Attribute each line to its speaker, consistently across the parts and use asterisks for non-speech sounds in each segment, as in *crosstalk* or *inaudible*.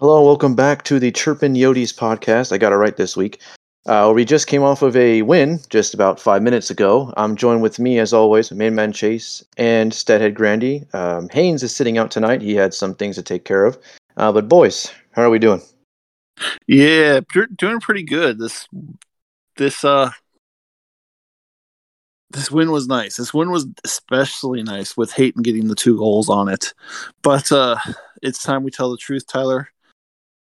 Speaker 1: Hello, welcome back to the Chirpin Yotes podcast. I got it right this week. Uh, we just came off of a win just about five minutes ago. I'm joined with me, as always, Main Man Chase and Stathead Grandy. Um, Haynes is sitting out tonight. He had some things to take care of. Uh, but, boys, how are we doing?
Speaker 2: Yeah, doing pretty good. This, this, uh, this win was nice. This win was especially nice with Hayton getting the two goals on it. But uh it's time we tell the truth, Tyler.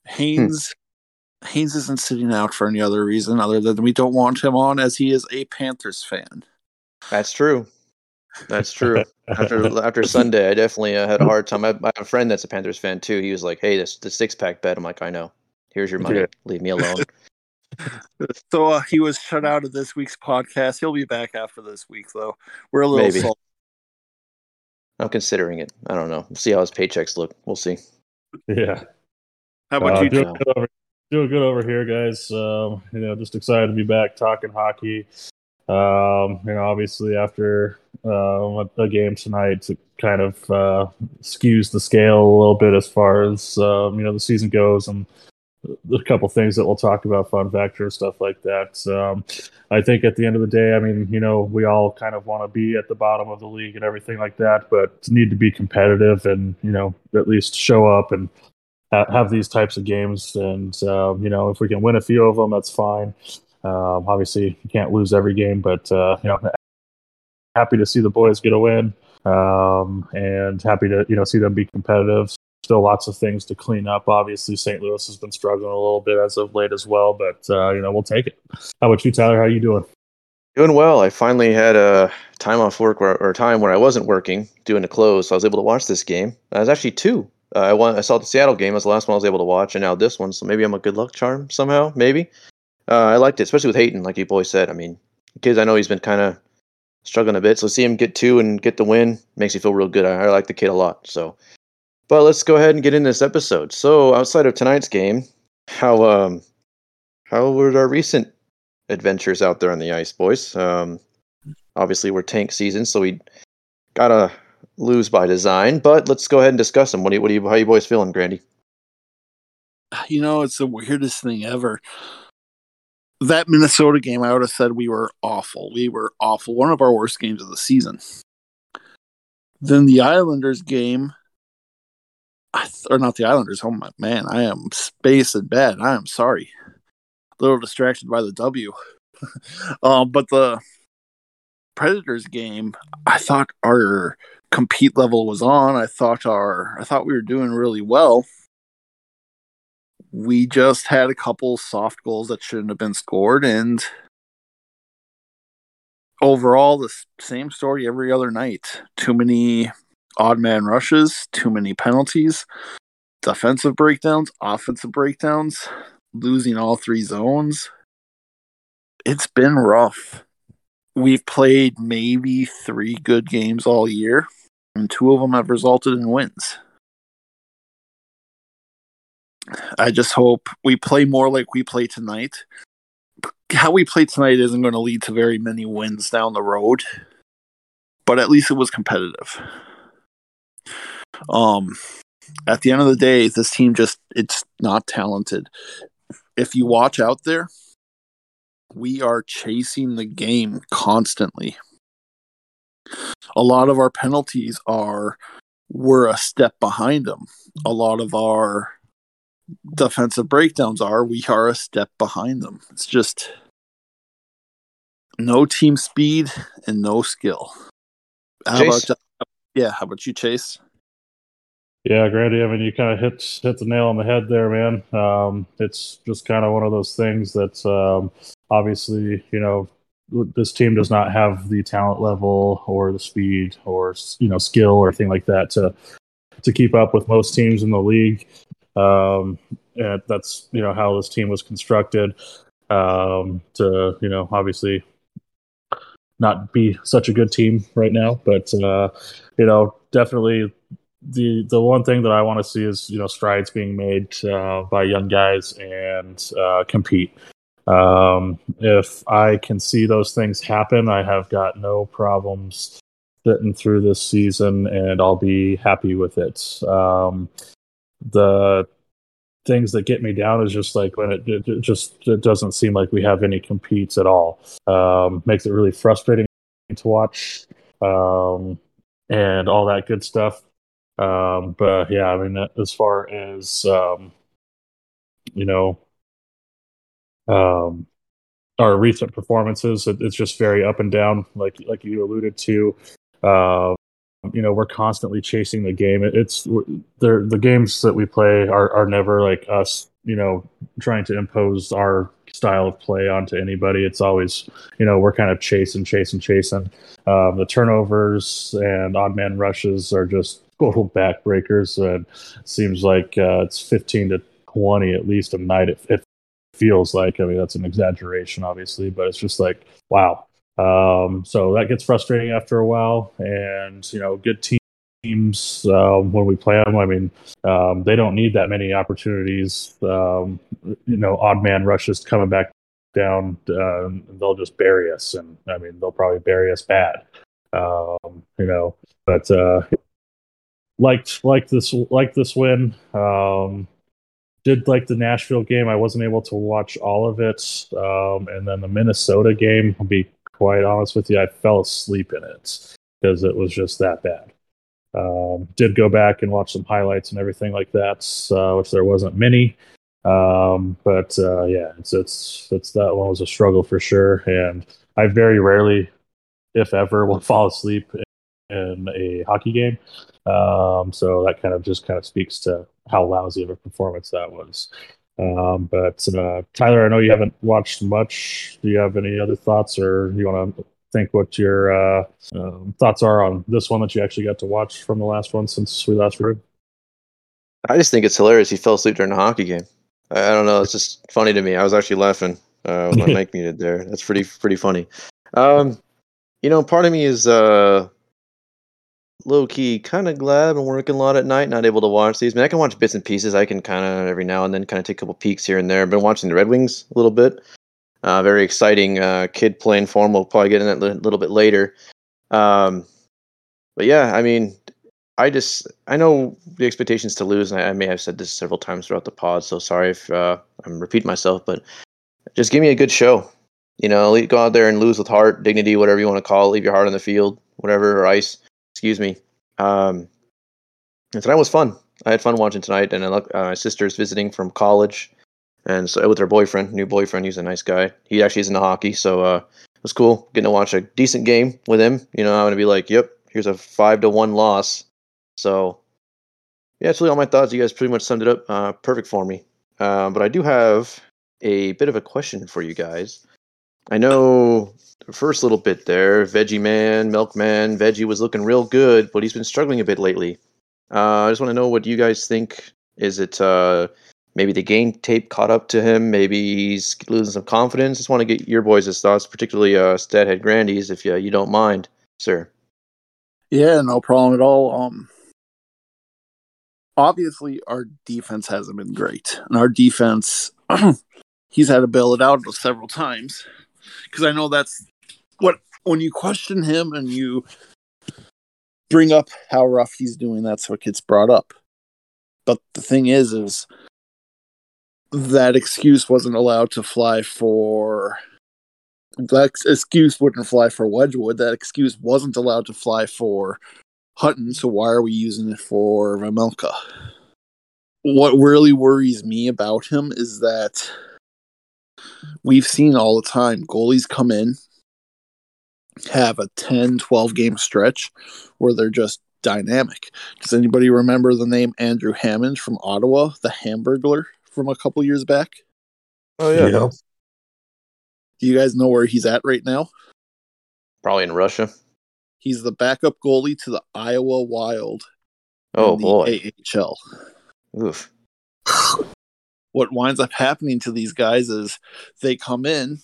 Speaker 2: Haynes Haynes isn't sitting out for any other reason other than we don't want him on as he is a Panthers fan.
Speaker 1: That's true. That's true. after *laughs* after Sunday, I definitely uh, had a hard time. I, I, have a friend that's a Panthers fan too. He was like, "Hey, this the six pack bet." I'm like, "I know. Here's your money. Leave me alone." *laughs*
Speaker 2: so uh, he was shut out of this week's podcast. He'll be back after this week, though. We're a little
Speaker 1: Maybe.
Speaker 2: salty.
Speaker 1: I'm considering it. I don't know. We'll see how his paychecks look. We'll see.
Speaker 3: Yeah.
Speaker 2: How about
Speaker 3: Uh,
Speaker 2: you?
Speaker 3: doing, good over, doing good over here, guys. Um, you know, just excited to be back talking hockey. Um, you know, obviously after uh, a game tonight, it kind of uh, skews the scale a little bit as far as um, you know the season goes, and a couple things that we'll talk about, fun factor and stuff like that. Um, I think at the end of the day, I mean, you know, we all kind of want to be at the bottom of the league and everything like that, but need to be competitive and you know at least show up and ha- have these types of games. And um, you know, if we can win a few of them, that's fine. Um, obviously, you can't lose every game, but uh, you know, *laughs* happy to see the boys get a win, um, and happy to you know see them be competitive. Still, lots of things to clean up. Obviously, St. Louis has been struggling a little bit as of late as well, but uh, you know we'll take it. How about you, Tyler? How are you doing?
Speaker 1: Doing well. I finally had a time off work where, or time where I wasn't working, doing a close, so I was able to watch this game. I was actually two. Uh, I won, I saw the Seattle game. That's the last one I was able to watch, and now this one. So maybe I'm a good luck charm somehow. Maybe. Uh, I liked it, especially with Hayton, like you boys said. I mean, kids, I know he's been kind of struggling a bit, so see him get two and get the win makes me feel real good. I, I like the kid a lot. So, but let's go ahead and get in this episode. So, outside of tonight's game, how um, how were our recent adventures out there on the ice, boys? Um, obviously, we're tank season, so we gotta lose by design. But let's go ahead and discuss them. What do you, what do you, how you boys feeling, Grandy?
Speaker 2: You know, it's the weirdest thing ever. That Minnesota game, I would have said we were awful. We were awful. One of our worst games of the season. Then the Islanders game, or not the Islanders. Oh my man, I am space and bad. I am sorry. A little distracted by the W. *laughs* um, but the Predators game, I thought our compete level was on. I thought our I thought we were doing really well. We just had a couple soft goals that shouldn't have been scored and overall the same story every other night. Too many odd man rushes, too many penalties, defensive breakdowns, offensive breakdowns, losing all three zones. It's been rough. We've played maybe three good games all year, and two of them have resulted in wins. I just hope we play more like we play tonight. How we play tonight isn't going to lead to very many wins down the road, but at least it was competitive. Um, at the end of the day, this team just it's not talented. If you watch out there, we are chasing the game constantly. A lot of our penalties are we're a step behind them. A lot of our defensive breakdowns are we are a step behind them. It's just no team speed and no skill. How
Speaker 1: Chase?
Speaker 2: about yeah? How about you, Chase?
Speaker 3: Yeah, Grandy. I mean, you kind of hit hit the nail on the head there, man. Um, it's just kind of one of those things that um, obviously, you know, this team does not have the talent level or the speed or you know skill or anything like that to to keep up with most teams in the league. Um, and that's you know how this team was constructed um, to you know obviously not be such a good team right now, but uh, you know definitely the the one thing that I want to see is you know strides being made uh, by young guys and uh, compete. Um, if I can see those things happen, I have got no problems sitting through this season, and I'll be happy with it. Um, the things that get me down is just like when it, it just it doesn't seem like we have any competes at all. Um, makes it really frustrating to watch um, and all that good stuff. Um, but yeah, I mean, as far as um, you know, um, our recent performances, it, it's just very up and down, like like you alluded to. Uh, you know, we're constantly chasing the game. It, it's the the games that we play are are never like us. You know, trying to impose our style of play onto anybody. It's always, you know, we're kind of chasing, chasing, chasing. Um, the turnovers and odd man rushes are just *laughs* total backbreakers. And seems like uh, it's 15 to 20 at least a night. It feels like. I mean, that's an exaggeration, obviously, but it's just like, wow. Um, so that gets frustrating after a while. And, you know, good teams um, when we play them. I mean, um, they don't need that many opportunities. Um, you know, odd man rushes coming back down, uh, they'll just bury us, and I mean, they'll probably bury us bad. Um, you know, but uh, liked like this like this win. Um, did like the Nashville game. I wasn't able to watch all of it, um, and then the Minnesota game. I'll be quite honest with you, I fell asleep in it because it was just that bad. Um, did go back and watch some highlights and everything like that, uh, which there wasn't many. Um, but uh, yeah, it's it's it's that one was a struggle for sure, and I very rarely, if ever, will *laughs* fall asleep in a hockey game. Um, so that kind of just kind of speaks to how lousy of a performance that was. Um, but uh, Tyler, I know you haven't watched much. Do you have any other thoughts, or you want to think what your uh, uh, thoughts are on this one that you actually got to watch from the last one since we last heard?
Speaker 1: I just think it's hilarious. He fell asleep during a hockey game. I, I don't know. It's just funny to me. I was actually laughing uh, with *laughs* my mic muted there. That's pretty pretty funny. Um, you know, part of me is uh, low key kind of glad I've been working a lot at night, not able to watch these. I mean, I can watch bits and pieces. I can kind of every now and then kind of take a couple peeks here and there. I've been watching the Red Wings a little bit. Uh, very exciting uh, kid playing form. We'll probably get in that a little bit later. Um, but yeah, I mean, I just I know the expectations to lose, and I, I, may have said this several times throughout the pod. So sorry if uh, I'm repeating myself, but just give me a good show. You know, go out there and lose with heart, dignity, whatever you want to call it. Leave your heart on the field, whatever, or ice excuse me. Um, and tonight was fun. I had fun watching tonight, and I look, uh, my sister's visiting from college, and so with her boyfriend, new boyfriend. He's a nice guy. He actually is into hockey, so uh, it was cool getting to watch a decent game with him. You know, I'm gonna be like, "Yep, here's a five to one loss." So, yeah, really all my thoughts. You guys pretty much summed it up uh, perfect for me. Uh, but I do have a bit of a question for you guys. I know the first little bit there, Veggie Man, Milkman, Veggie was looking real good, but he's been struggling a bit lately. Uh, I just want to know what you guys think. Is it uh, maybe the game tape caught up to him? Maybe he's losing some confidence. Just want to get your boys' thoughts, particularly uh, Stathead Grandy's, if you, you don't mind, sir.
Speaker 2: Yeah, no problem at all. Um, obviously, our defense hasn't been great, and our defense, *clears throat* he's had to bail it out several times because I know that's what when you question him and you bring up how rough he's doing, that's what gets brought up. But the thing is, is that excuse wasn't allowed to fly for that excuse wouldn't fly for Wedgwood. That excuse wasn't allowed to fly for Hutton. So why are we using it for Vejmelka? What really worries me about him is that we've seen all the time goalies come in have a 10 12 game stretch where they're just dynamic. Does anybody remember the name andrew hammond from ottawa the hamburglar from a couple years back?
Speaker 1: Oh yeah, yeah.
Speaker 2: do you guys know where he's at right now?
Speaker 1: Probably in russia.
Speaker 2: He's the backup goalie to the iowa wild
Speaker 1: oh boy.
Speaker 2: Ahl
Speaker 1: Oof.
Speaker 2: What winds up happening to these guys is they come in,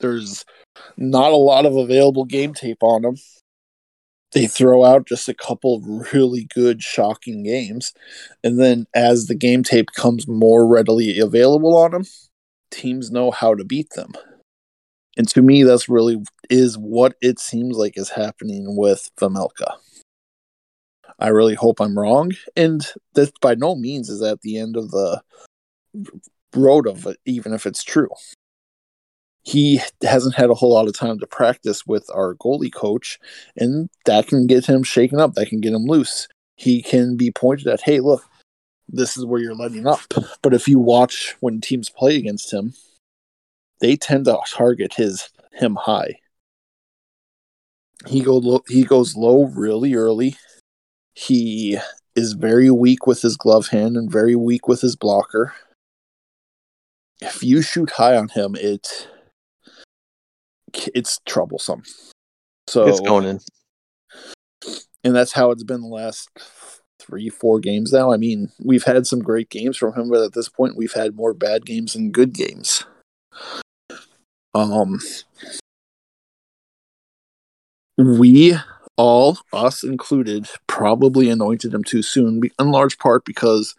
Speaker 2: there's not a lot of available game tape on them. They throw out just a couple really good, shocking games. And then as the game tape comes more readily available on them, teams know how to beat them. And to me, that's really is what it seems like is happening with Vejmelka. I really hope I'm wrong. And that by no means is at the end of the road of it, even if it's true. He hasn't had a whole lot of time to practice with our goalie coach, and that can get him shaken up. That can get him loose. He can be pointed at, hey, look, this is where you're letting up. But if you watch when teams play against him, they tend to target his him high. He go he goes low really early. He is very weak with his glove hand and very weak with his blocker. If you shoot high on him, it it's troublesome. So
Speaker 1: it's going in.
Speaker 2: And that's how it's been the last three, four games now. I mean, we've had some great games from him, but at this point we've had more bad games than good games. Um we all, us included, probably anointed him too soon, in large part because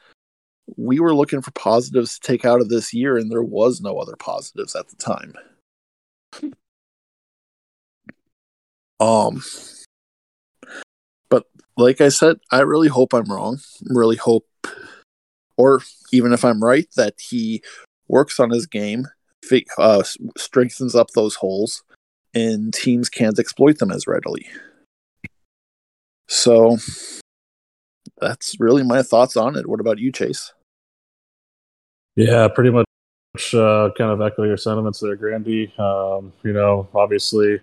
Speaker 2: we were looking for positives to take out of this year, and there was no other positives at the time. Um, but like I said, I really hope I'm wrong. Really hope, or even if I'm right, that he works on his game, uh, strengthens up those holes, and teams can't exploit them as readily. So that's really my thoughts on it. What about you, Chase?
Speaker 3: Yeah, pretty much uh, kind of echo your sentiments there, Grandy. Um, you know, obviously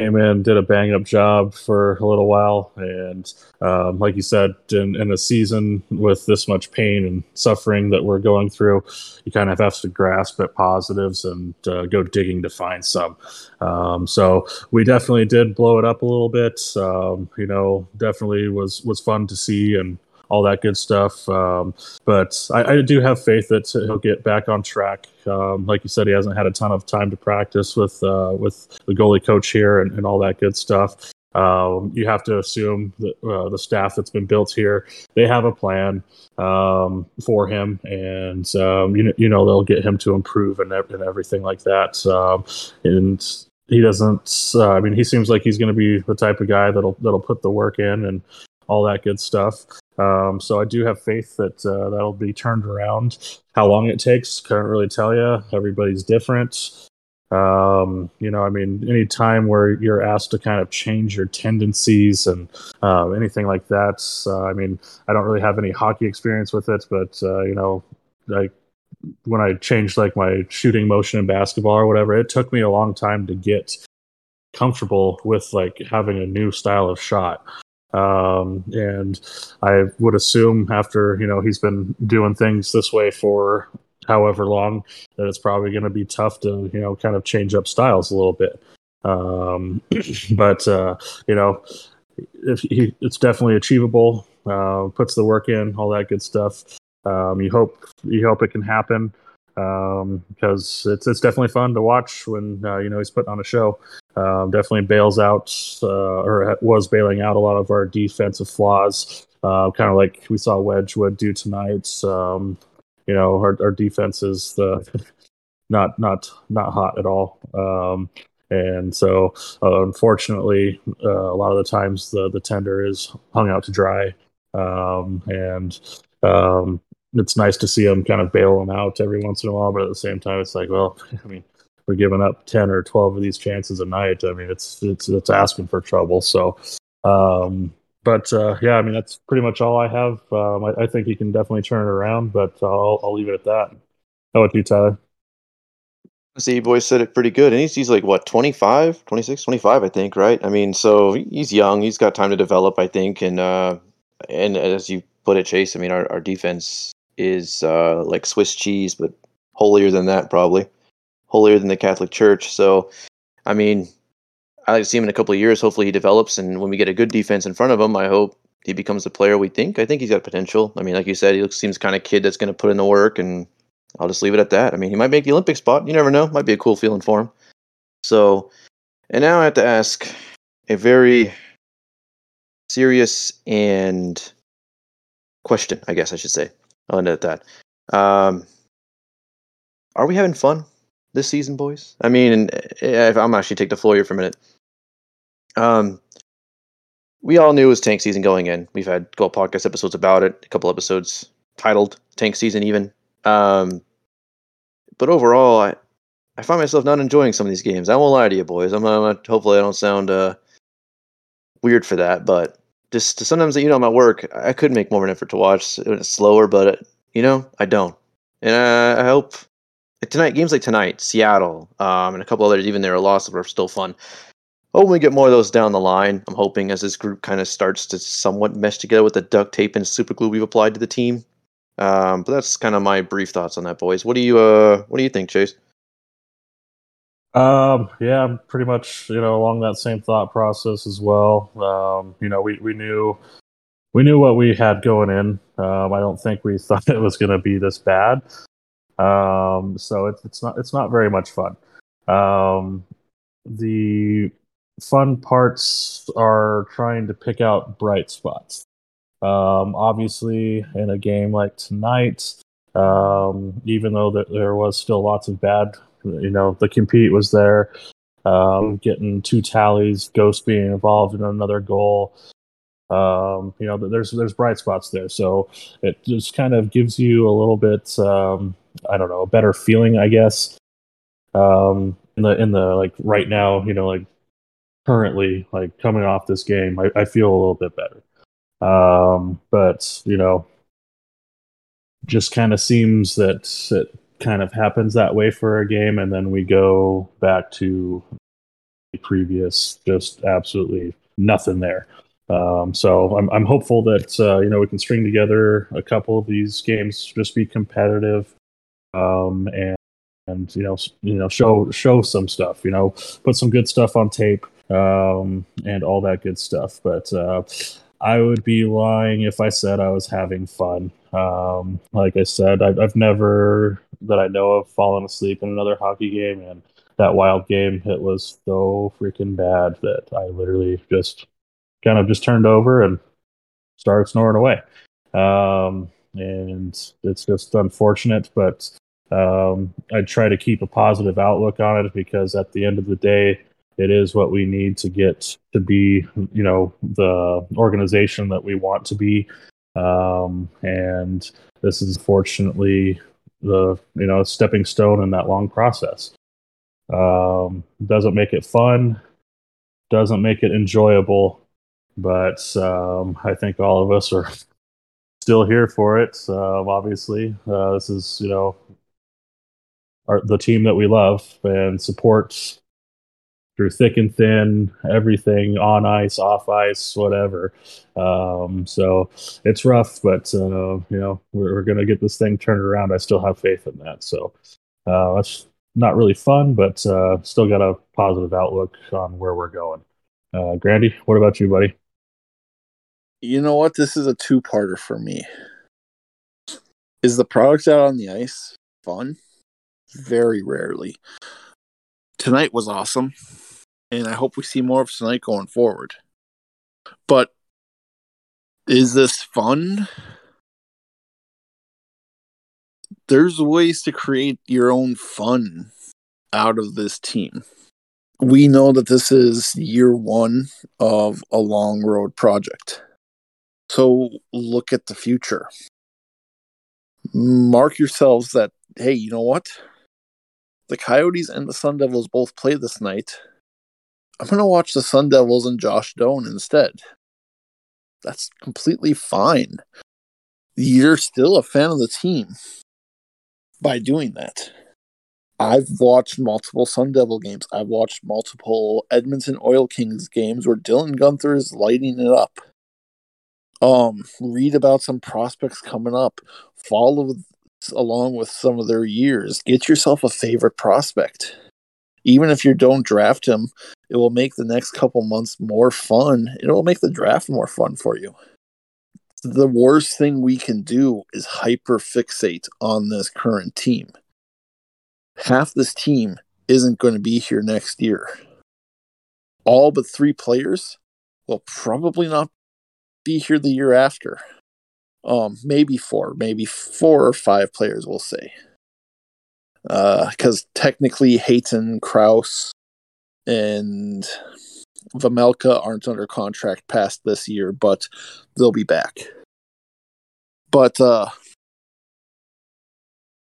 Speaker 3: came in, did a bang up job for a little while, and um, like you said, in, in, a season with this much pain and suffering that we're going through, you kind of have to grasp at positives and uh, go digging to find some. Um, so we definitely did blow it up a little bit. Um, you know, definitely was was fun to see and all that good stuff. Um, but I, I, do have faith that he'll get back on track. Um, like you said, he hasn't had a ton of time to practice with uh, with the goalie coach here and, and all that good stuff. Um, you have to assume that uh, the staff that's been built here they have a plan um, for him, and um, you you know they'll get him to improve and, and everything like that. Um, and he doesn't. Uh, I mean, he seems like he's going to be the type of guy that'll that'll put the work in and all that good stuff. Um, so I do have faith that uh, that'll be turned around. How long it takes, can't really tell you. Everybody's different. Um, you know, I mean, any time where you're asked to kind of change your tendencies and uh, anything like that. Uh, I mean, I don't really have any hockey experience with it, but uh, you know, like when I changed like my shooting motion in basketball or whatever, it took me a long time to get comfortable with like having a new style of shot. Um, and I would assume after you know he's been doing things this way for however long that it's probably going to be tough to you know kind of change up styles a little bit. Um, *clears throat* but uh, you know, if he, it's definitely achievable. Uh, puts the work in, all that good stuff. Um, you hope you hope it can happen um, because it's it's definitely fun to watch when uh, you know he's putting on a show. Um, definitely bails out uh, or was bailing out a lot of our defensive flaws, uh, kind of like we saw Wedgwood do tonight. Um, you know, our, our defense is the *laughs* not not not hot at all. Um, and so, uh, unfortunately, uh, a lot of the times the the tender is hung out to dry, um, and um, it's nice to see them kind of bail them out every once in a while. But at the same time, it's like, well, *laughs* I mean, we're giving up ten or twelve of these chances a night. I mean, it's it's it's asking for trouble. So, um, but uh, yeah, I mean, that's pretty much all I have. Um, I, I, think he can definitely turn it around, but I'll I'll leave it at that. How about you, Tyler?
Speaker 1: See, you boys said it pretty good. And he's, he's like, what, 25, 26, 25, I think, right? I mean, so he's young. He's got time to develop, I think. And, uh, and as you put it, Chase, I mean, our, our defense is uh, like Swiss cheese, but holier than that, probably holier than the Catholic Church. So, I mean, I like to see him in a couple of years. Hopefully, he develops, and when we get a good defense in front of him, I hope he becomes the player we think. I think he's got potential. I mean, like you said, he looks seems kind of kid that's going to put in the work, and I'll just leave it at that. I mean, he might make the Olympic spot. You never know. Might be a cool feeling for him. So, and now I have to ask a very serious and question, I guess I should say. I'll end it at that. Um, are we having fun this season, boys? I mean, if I'm actually take the floor here for a minute. Um, we all knew it was tank season going in. We've had couple podcast episodes about it, a couple episodes titled tank season even. Um, but overall, I I find myself not enjoying some of these games. I won't lie to you, boys. I'm, I'm hopefully I don't sound uh, weird for that, but just sometimes you know my work, I could make more of an effort to watch. It's slower, but you know I don't, and I, I hope tonight games like tonight, Seattle, um, and a couple others, even there are losses, are still fun. Hoping we get more of those down the line. I'm hoping as this group kind of starts to somewhat mesh together with the duct tape and super glue we've applied to the team. Um, but that's kind of my brief thoughts on that, boys. What do you uh, what do you think, Chase?
Speaker 3: Um, yeah, I'm pretty much you know along that same thought process as well. Um, you know, we we knew we knew what we had going in. Um, I don't think we *laughs* thought it was going to be this bad. Um, so it's it's not it's not very much fun. Um, the fun parts are trying to pick out bright spots. Um, obviously, in a game like tonight, um, even though there, was still lots of bad you know, the compete was there. Um, getting two tallies, Ghost being involved in another goal. Um, you know, there's there's bright spots there, so it just kind of gives you a little bit, um, I don't know, a better feeling, I guess. Um, in the in the like right now, you know, like currently, like coming off this game, I, I feel a little bit better. Um, but you know, just kind of seems that it kind of happens that way for a game, and then we go back to the previous, just absolutely nothing there. Um, so I'm, I'm hopeful that uh, you know we can string together a couple of these games, just be competitive, um, and and you know you know show show some stuff, you know, put some good stuff on tape, um, and all that good stuff. But uh, I would be lying if I said I was having fun. Um, like I said, I've, I've never, that I know of, fallen asleep in another hockey game, and that wild game it was so freaking bad that I literally just kind of just turned over and started snoring away. Um, and it's just unfortunate, but um, I try to keep a positive outlook on it because at the end of the day, it is what we need to get to be, you know, the organization that we want to be. Um, and this is fortunately the, you know, stepping stone in that long process. Um, doesn't make it fun, doesn't make it enjoyable, but um, I think all of us are *laughs* still here for it. Uh, obviously, uh, this is, you know, our, the team that we love and support through thick and thin, everything on ice, off ice, whatever. Um, so it's rough, but uh, you know we're, we're going to get this thing turned around. I still have faith in that. So uh, that's not really fun, but uh, still got a positive outlook on where we're going. Uh, Grandy, what about you, buddy?
Speaker 2: You know what? This is a two-parter for me. Is the product out on the ice fun? Very rarely. Tonight was awesome and I hope we see more of tonight going forward. But is this fun? There's ways to create your own fun out of this team. We know that this is year one of a long road project. So look at the future. Mark yourselves that, hey, you know what? The Coyotes and the Sun Devils both play this night I'm going to watch the Sun Devils and Josh Doan instead. That's completely fine. You're still a fan of the team by doing that. I've watched multiple Sun Devil games. I've watched multiple Edmonton Oil Kings games where Dylan Guenther is lighting it up. Um, read about some prospects coming up. Follow along with some of their years. Get yourself a favorite prospect even if you don't draft him, it will make the next couple months more fun. It will make the draft more fun for you. The worst thing we can do is hyper fixate on this current team. Half this team isn't going to be here next year. All but three players will probably not be here the year after. Um, maybe four, maybe four or five players, we'll say Uh, because uh, technically Hayton, Crouse, and Vejmelka aren't under contract past this year, but they'll be back. But uh,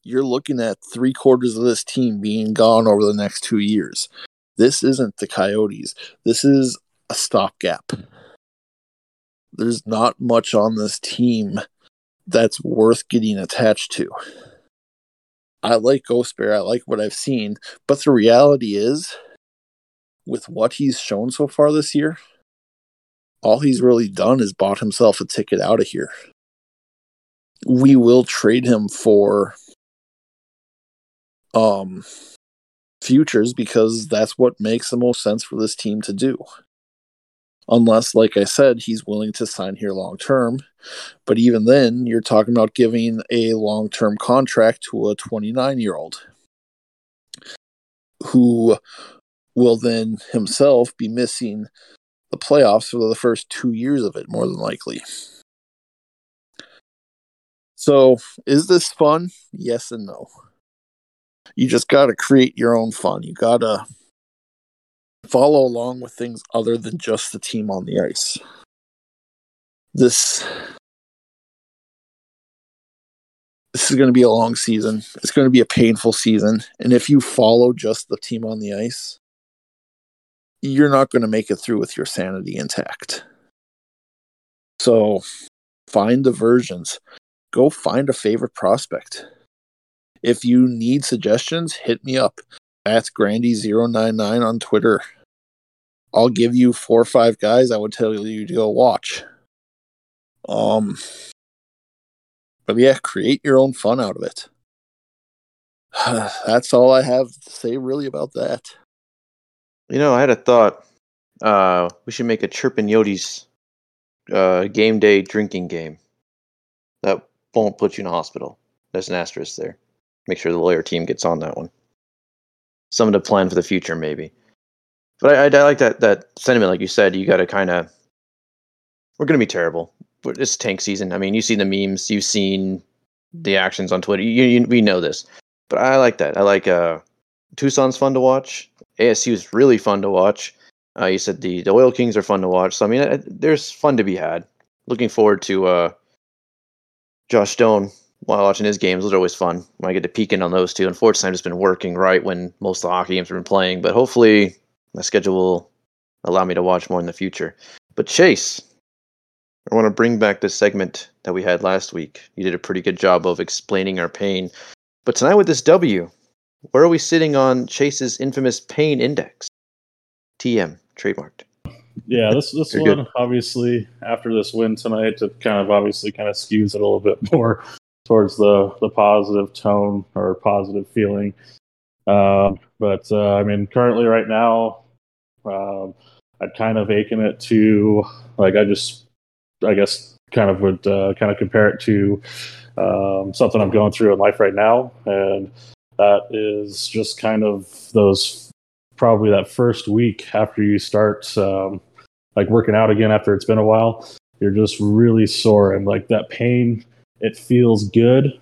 Speaker 2: you're looking at three quarters of this team being gone over the next two years. This isn't the Coyotes. This is a stopgap. There's not much on this team that's worth getting attached to. I like Ghost Bear. I like what I've seen. But the reality is, with what he's shown so far this year, all he's really done is bought himself a ticket out of here. We will trade him for um futures because that's what makes the most sense for this team to do. Unless, like I said, he's willing to sign here long term. But even then, you're talking about giving a long term contract to a 29 year old who will then himself be missing the playoffs for the first two years of it, more than likely. So, is this fun? Yes and no. You just got to create your own fun. You got to follow along with things other than just the team on the ice. This this is going to be a long season. It's going to be a painful season, and if you follow just the team on the ice, you're not going to make it through with your sanity intact. So, find diversions. Go find a favorite prospect. If you need suggestions, hit me up at Grandy099 on Twitter. I'll give you four or five guys I would tell you to go watch. Um, but yeah, create your own fun out of it. *sighs* That's all I have to say really about that.
Speaker 1: You know, I had a thought. Uh, we should make a Chirpin Yotes uh, game day drinking game. That won't put you in a hospital. There's an asterisk there. Make sure the lawyer team gets on that one. Something to plan for the future, maybe. But I, I, I like that that sentiment, like you said. You got to kind of. We're going to be terrible. It's tank season. I mean, you've seen the memes. You've seen the actions on Twitter. You, you, we know this. But I like that. I like uh, Tucson's fun to watch. ASU is really fun to watch. Uh, you said the the Oil Kings are fun to watch. So I mean, uh, there's fun to be had. Looking forward to uh, Josh Stone while watching his games. Those are always fun when I get to peek in on those two. Unfortunately, I've just been working right when most of the hockey games have been playing, but hopefully my schedule will allow me to watch more in the future. But Chase, I want to bring back this segment that we had last week. You did a pretty good job of explaining our pain. But tonight with this W, where are we sitting on Chase's infamous pain index? TM, trademarked.
Speaker 3: Yeah, this this one good. obviously after this win tonight, it kind of obviously kind of skews it a little bit *laughs* more towards the the positive tone or positive feeling. Um, but uh, I mean, currently right now, um, I'd kind of akin it to like I just I guess kind of would uh, kind of compare it to um, something I'm going through in life right now, and that is just kind of those probably that first week after you start um, like working out again after it's been a while. You're just really sore and like that pain. It feels good,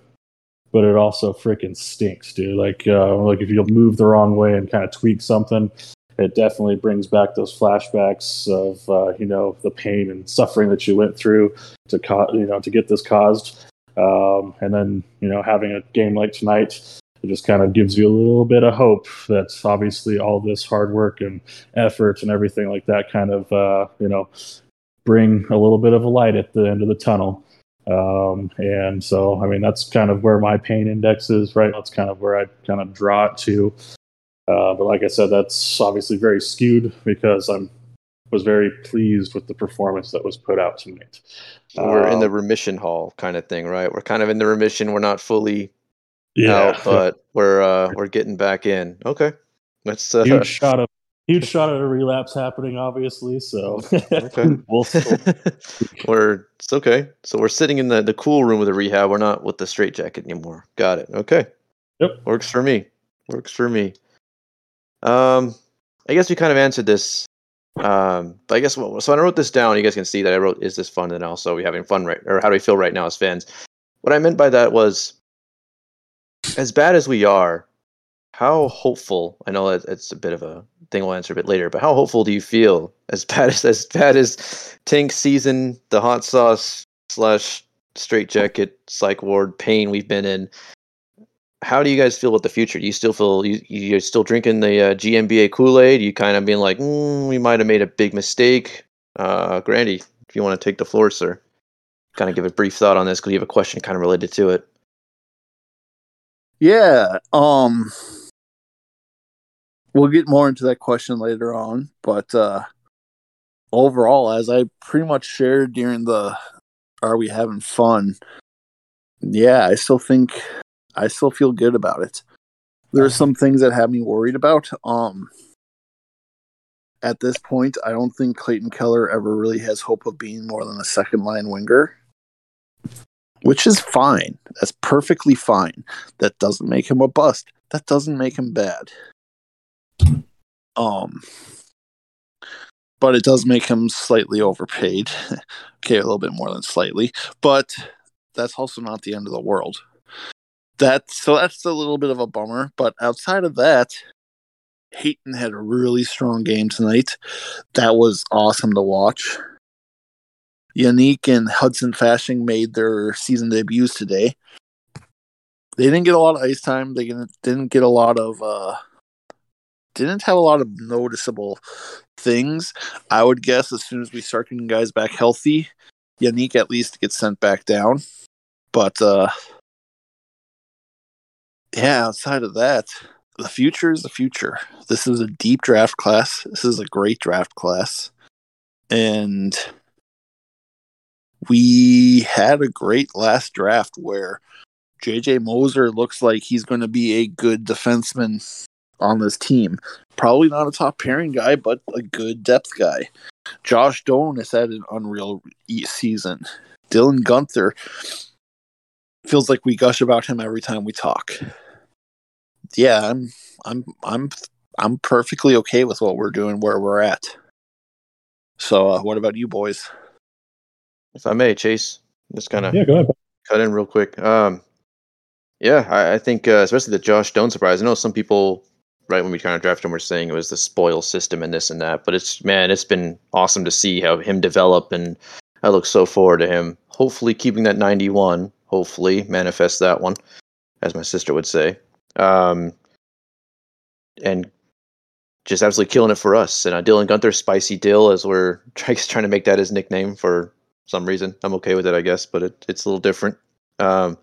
Speaker 3: but it also freaking stinks, dude. Like, uh, like if you move the wrong way and kind of tweak something, it definitely brings back those flashbacks of uh, you know the pain and suffering that you went through to co- you know to get this caused. Um, and then you know having a game like tonight, it just kind of gives you a little bit of hope that obviously all this hard work and effort and everything like that kind of uh, you know bring a little bit of a light at the end of the tunnel. Um, and so, I mean, that's kind of where my pain index is, right? That's kind of where I kind of draw it to. Uh, but like I said, that's obviously very skewed because I'm was very pleased with the performance that was put out tonight.
Speaker 1: We're um, in the um, remission hall kind of thing, right? We're kind of in the remission. We're not fully yeah. out, but we're uh, we're getting back in. Okay,
Speaker 3: that's uh, huge *laughs* shot of huge shot at a relapse happening, obviously. So okay. *laughs*
Speaker 1: we'll *laughs* we're it's okay. So we're sitting in the the cool room with the rehab. We're not with the straight jacket anymore. Got it. Okay.
Speaker 3: Yep.
Speaker 1: Works for me. Works for me. Um, I guess we kind of answered this. Um, I guess so. I wrote this down. You guys can see that I wrote, "Is this fun?" And also, we having fun right, or how do we feel right now as fans? What I meant by that was, as bad as we are, how hopeful? I know that it's a bit of a thing we'll answer a bit later, but how hopeful do you feel as *laughs* bad as as bad as Tink season, the hot sauce slash straight jacket psych ward pain we've been in? How do you guys feel about the future? Do you still feel you you're still drinking the uh, GMBA Kool Aid? You kind of being like, mm, we might have made a big mistake. Uh, Grandy, if you want to take the floor, sir, kind of give a brief thought on this because you have a question kind of related to it.
Speaker 2: Yeah. Um we'll get more into that question later on, but uh overall as I pretty much shared during the are we having fun? Yeah, I still think I still feel good about it. There are some things that have me worried about. Um at this point, I don't think Clayton Keller ever really has hope of being more than a second line winger which is fine. That's perfectly fine. That doesn't make him a bust. That doesn't make him bad. Um, but it does make him slightly overpaid. *laughs* okay, a little bit more than slightly, but that's also not the end of the world. That so that's a little bit of a bummer. But outside of that, Hayton had a really strong game tonight. That was awesome to watch. Jenik and Hudson Fasching made their season debuts today. They didn't get a lot of ice time. They didn't get a lot of uh, didn't have a lot of noticeable things. I would guess as soon as we start getting guys back healthy, Jenik at least gets sent back down. But uh, yeah, outside of that, the future is the future. This is a deep draft class. This is a great draft class. And we had a great last draft where JJ Moser looks like he's going to be a good defenseman on this team. Probably not a top pairing guy, but a good depth guy. Josh Doan has had an unreal season. Dylan Guenther feels like we gush about him every time we talk. Yeah, I'm I'm I'm I'm perfectly okay with what we're doing where we're at. So, uh, what about you boys?
Speaker 1: If I may, Chase, just kind of
Speaker 3: yeah, go ahead.
Speaker 1: cut in real quick. Um, yeah, I, I think uh, especially the Josh Doan surprise. I know some people, right when we kind of drafted him, were saying it was the spoil system and this and that. But it's man, it's been awesome to see how him develop, and I look so forward to him. Hopefully, keeping that ninety-one. Hopefully, manifest that one, as my sister would say. Um, and just absolutely killing it for us. And uh, Dylan Guenther, Spicy Dill, as we're *laughs* trying to make that his nickname for some reason. I'm okay with it, I guess, but it, it's a little different. Um,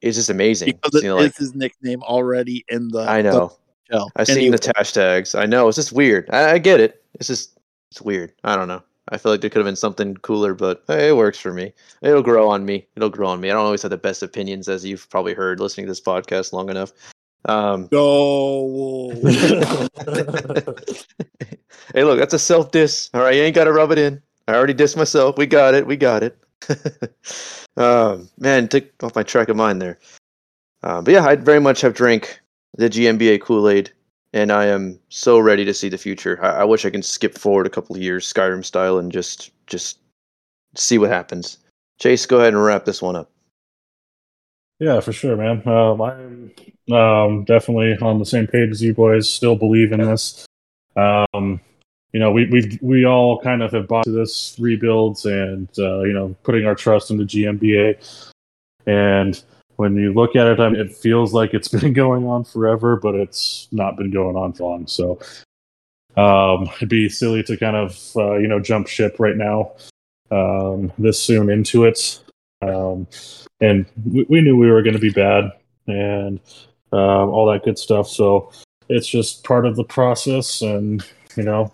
Speaker 1: it's just amazing.
Speaker 2: Because you know, like, his nickname already in the.
Speaker 1: I know.
Speaker 2: The
Speaker 1: I've anyway. seen the hashtags. I know. It's just weird. I, I, get it. It's just it's weird. I don't know. I feel like there could have been something cooler, but hey, it works for me. It'll grow on me. It'll grow on me. I don't always have the best opinions, as you've probably heard listening to this podcast long enough. Um,
Speaker 2: no. *laughs*
Speaker 1: hey, look, that's a self diss. All right, you ain't got to rub it in. I already dissed myself. We got it. We got it. *laughs* um, man, took off my track of mind there. Uh, but yeah, I'd very much have drank the GMBA Kool Aid, and I am so ready to see the future. I, I wish I can skip forward a couple of years, Skyrim style, and just just see what happens. Chase, go ahead and wrap this one up.
Speaker 3: Yeah, for sure, man. Um, I'm um, definitely on the same page as you boys. Still believe in this. Um, you know, we we we all kind of have bought this rebuilds and uh, you know putting our trust in the GMBA. And when you look at it, I mean, it feels like it's *laughs* been going on forever, but it's not been going on for long. So um, it'd be silly to kind of uh, you know jump ship right now um, this soon into it. Um, and we, we, knew we were going to be bad and uh, all that good stuff. So it's just part of the process, and you know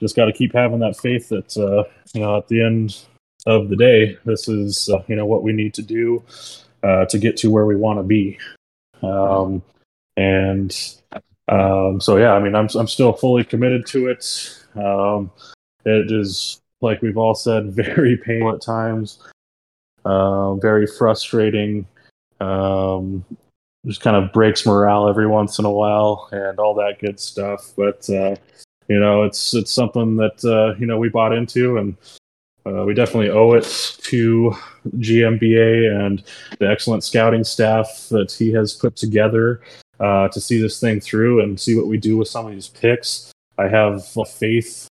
Speaker 3: just got to keep having that faith that uh, you know at the end of the day, this is uh, you know what we need to do uh, to get to where we want to be. Um, and um, so yeah, I mean, I'm I'm still fully committed to it. Um, it is like we've all said, *laughs* very painful at times, uh, very frustrating. Um, just kind of breaks morale every once in a while and all that good stuff. But uh, you know, it's it's something that uh, you know we bought into, and uh, we definitely owe it to GMBA and the excellent scouting staff that he has put together. uh, to see this thing through and see what we do with some of these picks. I have faith,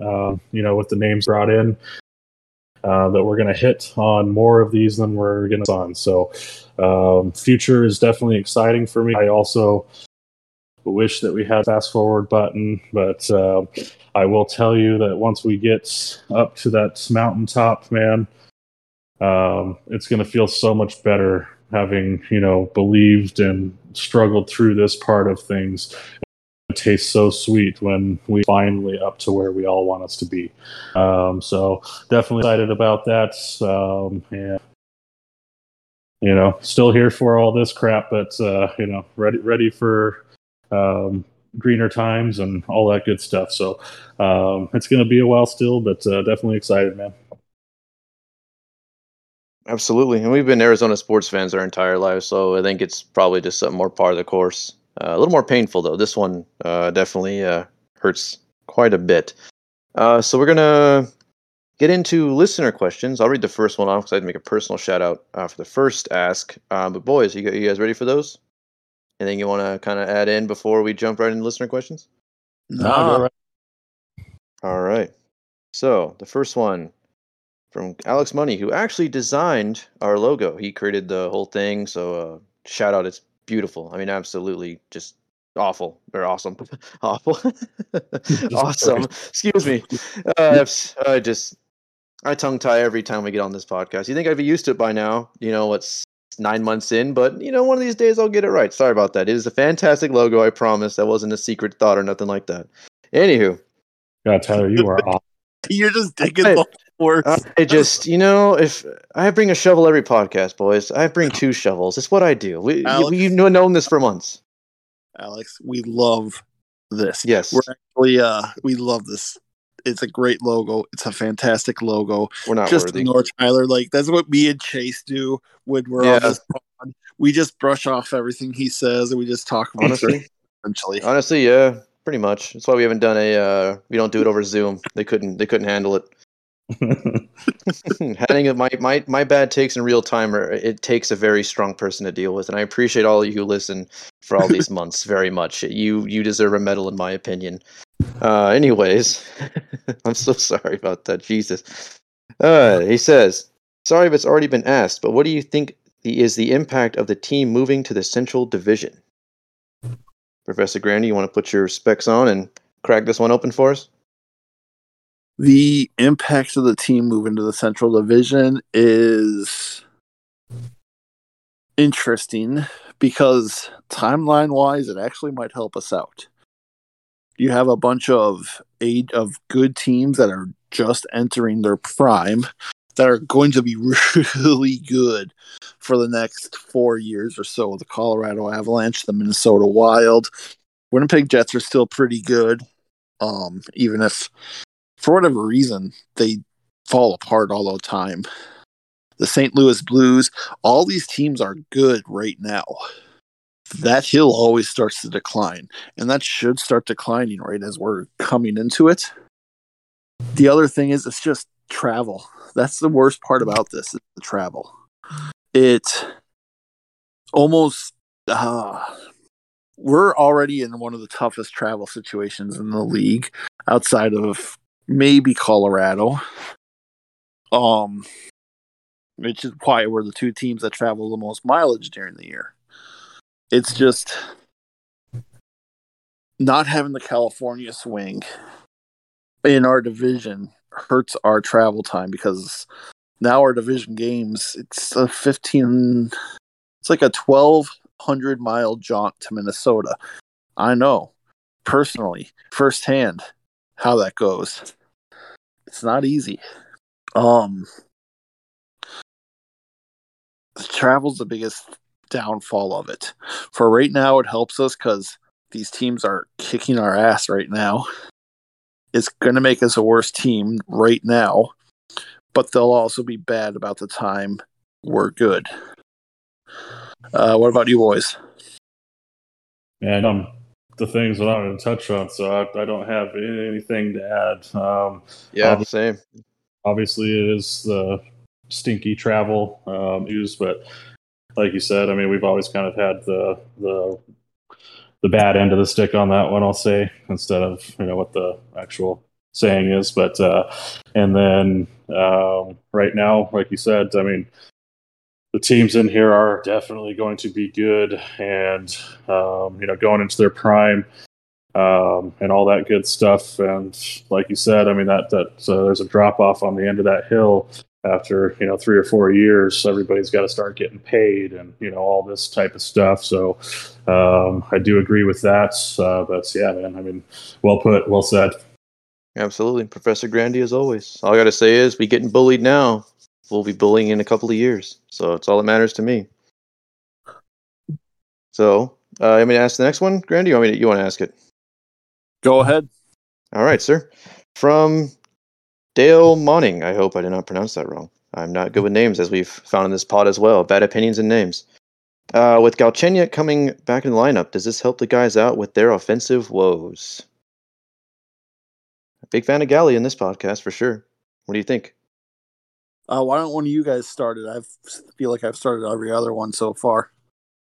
Speaker 3: uh, you know, with the names brought in, uh, that we're going to hit on more of these than we're going to on. So, um, future is definitely exciting for me. I also wish that we had fast forward button, but uh, I will tell you that once we get up to that mountaintop, man, um, it's going to feel so much better having you know believed and struggled through this part of things. It tastes so sweet when we finally up to where we all want us to be. Um, so definitely excited about that um, and you know still here for all this crap but uh, you know ready ready for um, greener times and all that good stuff so um, it's going to be a while still but uh, definitely excited man
Speaker 1: Absolutely, and we've been Arizona sports fans our entire lives, so I think it's probably just something more part of the course. Uh, a little more painful though. This one uh, definitely uh, hurts quite a bit. Uh, so we're gonna get into listener questions. I'll read the first one off because I had to make a personal shout out uh, for the first ask. But boys, you, you guys ready for those? Anything you want to kind of add in before we jump right into listener questions?
Speaker 2: Nah.
Speaker 1: All right. So the first one from Alex Money, who actually designed our logo. He created the whole thing. So uh, shout out, it's beautiful. I mean, absolutely just awful or awesome, *laughs* awful, *laughs* *laughs* awesome. Excuse me. Uh, I just I tongue tie every time we get on this podcast. You think I'd be used to it by now? You know, it's nine months in, but you know, one of these days I'll get it right. Sorry about that. It is a fantastic logo. I promise. That wasn't a secret thought or nothing like that. Anywho,
Speaker 3: God, Tyler, you are awesome. *laughs*
Speaker 2: You're just digging the horse.
Speaker 1: I *laughs* just, you know, if I bring a shovel every podcast, boys, I bring two shovels. It's what I do. We,
Speaker 2: Alex-
Speaker 1: you, you've known this for months.
Speaker 2: Alex, we love this.
Speaker 1: Yes,
Speaker 2: We're actually uh we love this. It's a great logo. It's a fantastic logo.
Speaker 1: we're not
Speaker 2: just
Speaker 1: worthy.
Speaker 2: ignore Tyler. Like that's what me and Chase do when we're
Speaker 1: Yeah.
Speaker 2: on this pod. We just brush off everything he says and we just talk about
Speaker 1: Honestly,
Speaker 2: it essentially.
Speaker 1: honestly, yeah, pretty much. That's why we haven't done a. Uh, we don't do it over Zoom. They couldn't. They couldn't handle it. *laughs* Having my my my bad takes in real time, are, it takes a very strong person to deal with, and I appreciate all of you who listen for all these *laughs* months very much. You you deserve a medal, in my opinion. Uh, anyways, *laughs* I'm so sorry about that. Jesus. Uh, he says, "Sorry if it's already been asked, but what do you think the, is the impact of the team moving to the Central Division?" Professor Grandy, you want to put your specs on and crack this one open for us?
Speaker 2: The impact of the team moving to the Central Division is interesting because timeline wise, it actually might help us out. You have a bunch of eight of good teams that are just entering their prime that are going to be *laughs* really good for the next four years or so. The Colorado Avalanche, the Minnesota Wild, Winnipeg Jets are still pretty good. Um, even if for whatever reason they fall apart all the time. The St. Louis Blues, all these teams are good right now. That hill always starts to decline, and that should start declining right as we're coming into it. The other thing is it's just travel. That's the worst part about this, is the travel. It almost uh, we're already in one of the toughest travel situations in the league outside of maybe Colorado. Um, which is why we're the two teams that travel the most mileage during the year. It's just not having the California swing in our division hurts our travel time because now our division games it's a 15 it's like a 1200 mile jaunt to Minnesota. I know personally firsthand how that goes. It's not easy. Um travel's the biggest downfall of it. For right now it helps us cuz these teams are kicking our ass right now. It's going to make us a worse team right now, but they'll also be bad about the time we're good. Uh, what about you boys?
Speaker 3: and um, the things that I'm going to touch on, so I, I don't have anything to add. Um,
Speaker 1: Yeah,
Speaker 3: Um,
Speaker 1: same.
Speaker 3: obviously, it is the stinky travel um, news, but like you said, I mean, we've always kind of had the the the bad end of the stick on that one. I'll say instead of you know what the actual saying is, but uh, and then um, right now, like you said, I mean the teams in here are definitely going to be good and um, you know going into their prime um, and all that good stuff and like you said i mean that that uh, there's a drop off on the end of that hill after you know three or four years everybody's got to start getting paid and you know all this type of stuff so um, i do agree with that uh, but yeah man i mean well put well said
Speaker 1: absolutely professor grandy as always all i gotta say is we getting bullied now we'll be bullying in a couple of years. So it's all that matters to me. So, uh, I'm going to ask the next one, Grandy. You want me to, you want to ask it?
Speaker 2: Go ahead.
Speaker 1: All right, sir. From Dale Monning. I hope I did not pronounce that wrong. I'm not good with names, as we've found in this pod as well. Bad opinions and names. Uh, with Galchenyuk coming back in the lineup, does this help the guys out with their offensive woes? Big fan of Gally in this podcast for sure. What do you think?
Speaker 2: Uh, why don't one of you guys start it? I feel like I've started every other one so far.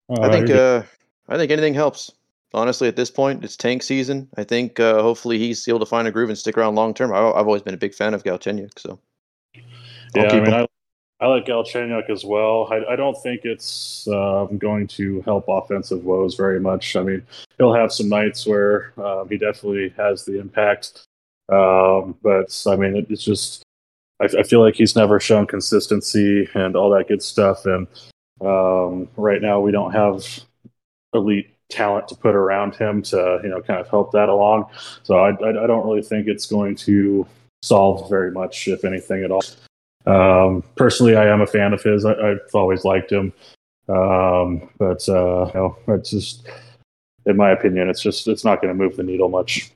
Speaker 1: Uh, I think uh, I think anything helps. Honestly, at this point, it's tank season. I think uh, hopefully he's able to find a groove and stick around long term. I, have always been a big fan of Galchenyuk, so
Speaker 3: I'll yeah, I mean, I, I like Galchenyuk as well. I, I don't think it's um, going to help offensive woes very much. I mean, he'll have some nights where um, he definitely has the impact, um, but I mean, it, it's just I, I, feel like he's never shown consistency and all that good stuff. And um, right now, we don't have elite talent to put around him to you know kind of help that along. So I, I, I don't really think it's going to solve very much, if anything at all. Um, personally, I am a fan of his. I, have always liked him, um, but uh, you know, it's just, in my opinion, it's just it's not going to move the needle much.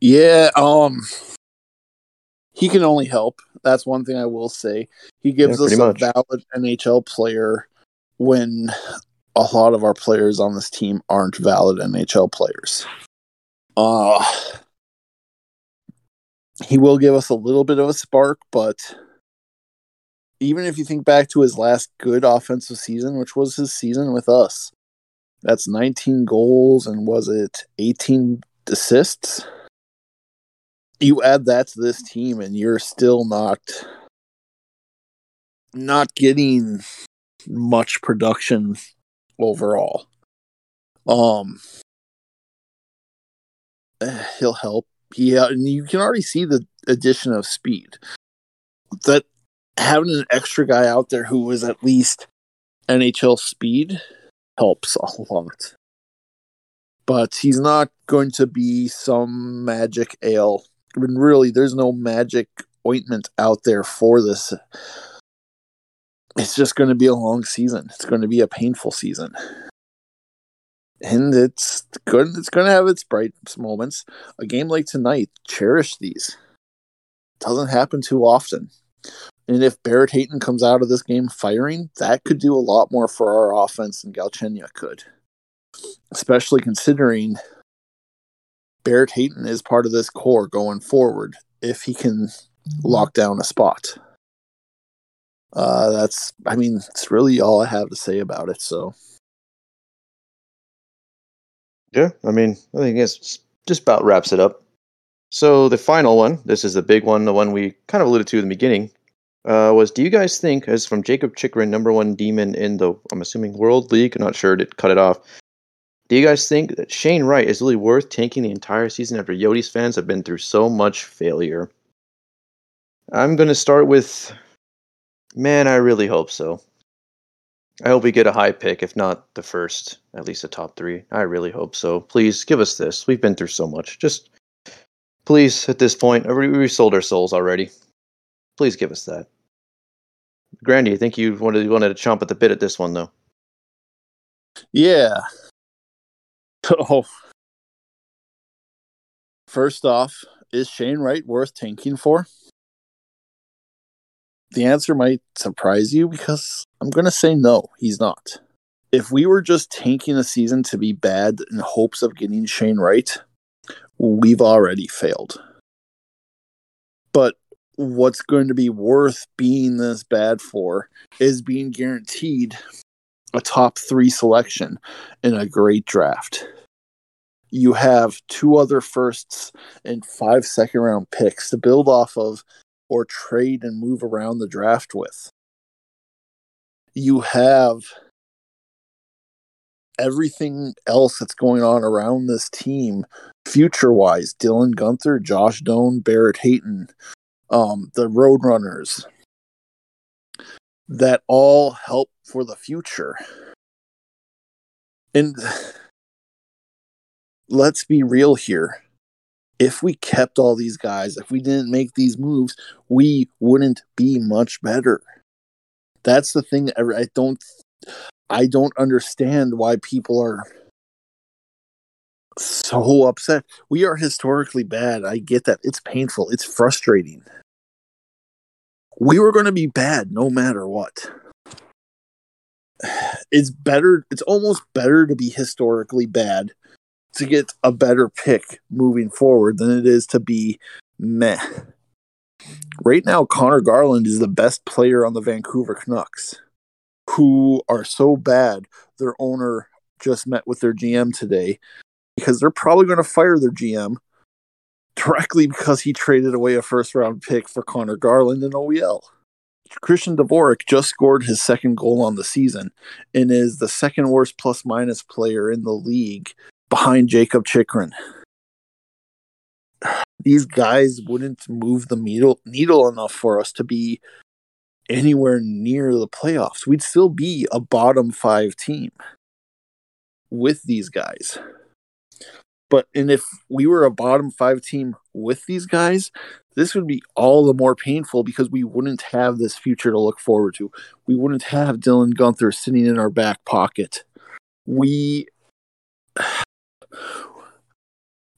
Speaker 2: Yeah, um, he can only help. That's one thing I will say. He gives yeah, us a much. valid NHL player when a lot of our players on this team aren't valid NHL players. Uh he will give us a little bit of a spark, but even if you think back to his last good offensive season, which was his season with us, that's 19 goals and was it 18 assists? you add that to this team and you're still not not getting much production overall. Um he'll help. Yeah, and you can already see the addition of speed. That having an extra guy out there who is at least NHL speed helps a lot. But he's not going to be some magic ale I mean, really, there's no magic ointment out there for this. It's just going to be a long season. It's going to be a painful season. And it's good. It's going to have its bright moments. A game like tonight, cherish these. Doesn't happen too often. And if Barrett Hayton comes out of this game firing, that could do a lot more for our offense than Galchenyuk could. Especially considering Barrett Hayton is part of this core going forward if he can lock down a spot. Uh, that's, I mean, it's really all I have to say about it. So,
Speaker 1: yeah, I mean, I think it's just about wraps it up. So the final one, this is the big one, the one we kind of alluded to in the beginning, uh, was do you guys think, as from Jacob Chychrun, number one demon in the, I'm assuming World League, I'm not sure, to cut it off, do you guys think that Shane Wright is really worth tanking the entire season after Yotes fans have been through so much failure? I'm going to start with man, I really hope so. I hope we get a high pick, if not the first, at least a top three. I really hope so. Please give us this. We've been through so much. Just please, at this point, uh, we, we sold our souls already. Please give us that. Grandy, I think you wanted, you wanted to chomp at the bit at this one, though.
Speaker 2: Yeah, so, *laughs* oh. first off, is Shane Wright worth tanking for? The answer might surprise you because I'm going to say no, he's not. If we were just tanking a season to be bad in hopes of getting Shane Wright, we've already failed. But what's going to be worth being this bad for is being guaranteed a top three selection in a great draft. You have two other firsts and five second round picks to build off of or trade and move around the draft with. You have everything else that's going on around this team future wise Dylan Guenther, Josh Doan, Barrett Hayton, um, the Roadrunners that all help for the future. And *sighs* let's be real here. If we kept all these guys, if we didn't make these moves, we wouldn't be much better. That's the thing. I don't, I don't understand why people are so upset. We are historically bad. I get that. It's painful. It's frustrating. We were going to be bad no matter what. *sighs* It's better, it's almost better to be historically bad to get a better pick moving forward than it is to be meh. Right now, Conor Garland is the best player on the Vancouver Canucks, who are so bad. Their owner just met with their GM today because they're probably going to fire their GM directly because he traded away a first round pick for Conor Garland and OEL. Christian Dvorak just scored his second goal on the season and is the second worst plus minus player in the league behind Jakob Chychrun. These guys wouldn't move the needle, needle enough for us to be anywhere near the playoffs. We'd still be a bottom five team with these guys. But and if we were a bottom five team with these guys, this would be all the more painful because we wouldn't have this future to look forward to. We wouldn't have Dylan Guenther sitting in our back pocket. We